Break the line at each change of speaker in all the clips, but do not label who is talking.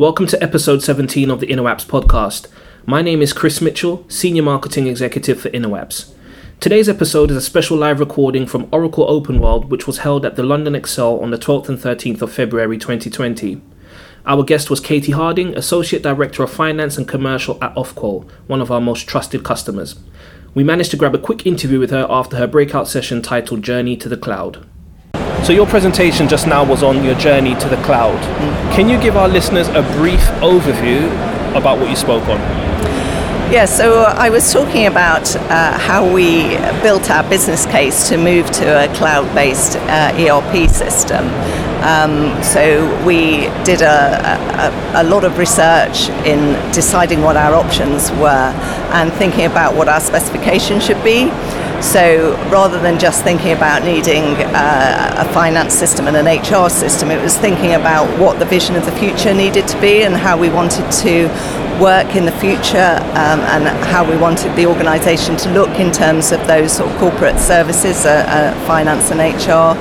Welcome to episode 17 of the InnoApps podcast. My name is Chris Mitchell, Senior Marketing Executive for InnoApps. Today's episode is a special live recording from Oracle Open World, which was held at the London Excel on the 12th and 13th of February 2020. Our guest was Katy Harding, Associate Director of Finance and Commercial at Ofqual, one of our most trusted customers. We managed to grab a quick interview with her after her breakout session titled Journey to the Cloud. So, your presentation just now was on your journey to the cloud. Can you give our listeners a brief overview about what you spoke on?
Yeah, so I was talking about uh, how we built our business case to move to a cloud based uh, ERP system. Um, so we did a, a, a, lot of research in deciding what our options were and thinking about what our specification should be. So rather than just thinking about needing uh, a finance system and an HR system, it was thinking about what the vision of the future needed to be and how we wanted to work in the future um, and how we wanted the organisation to look in terms of those sort of corporate services, uh, uh, finance and HR.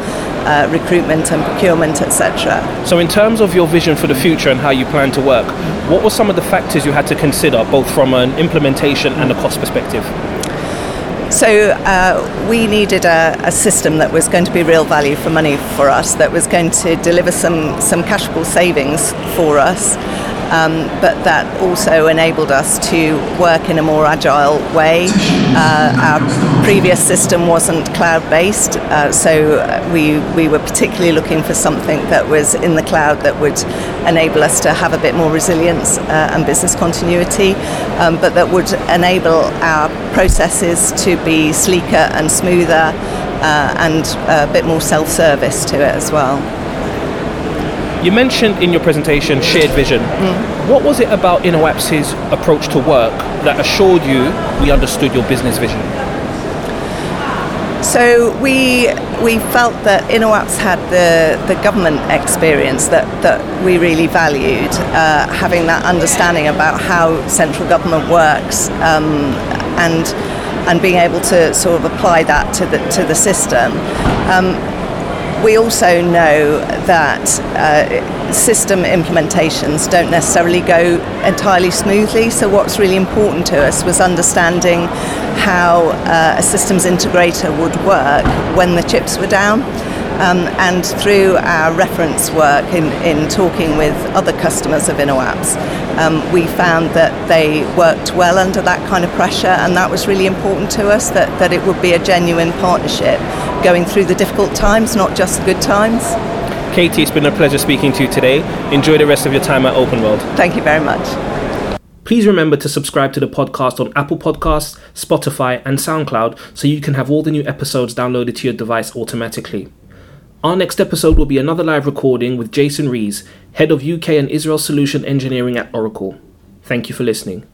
Uh, recruitment and procurement, etc.
So, in terms of your vision for the future and how you plan to work, what were some of the factors you had to consider, both from an implementation and a cost perspective?
So uh, we needed a, a, system that was going to be real value for money for us, that was going to deliver some some cashable savings for us, um, but that also enabled us to work in a more agile way. Uh, our previous system wasn't cloud based, uh, so we, we were particularly looking for something that was in the cloud that would enable us to have a bit more resilience uh, and business continuity, um, but that would enable our processes to be sleeker and smoother uh, and a bit more self service to it as well.
You mentioned in your presentation shared vision. Mm. What was it about InnoApps' approach to work that assured you we understood your business vision?
So we we felt that InnoApps had the, the government experience that, that we really valued, uh, having that understanding about how central government works um, and and being able to sort of apply that to the to the system. Um, we also know that uh, system implementations don't necessarily go entirely smoothly. So, what's really important to us was understanding how uh, a systems integrator would work when the chips were down. Um, and through our reference work in, in talking with other customers of InnoApps, um, we found that they worked well under that kind of pressure, and that was really important to us that, that it would be a genuine partnership going through the difficult times, not just the good times.
Katy, it's been a pleasure speaking to you today. Enjoy the rest of your time at Open World.
Thank you very much.
Please remember to subscribe to the podcast on Apple Podcasts, Spotify, and SoundCloud so you can have all the new episodes downloaded to your device automatically. Our next episode will be another live recording with Jason Rees, Head of UK and Israel Solution Engineering at Oracle. Thank you for listening.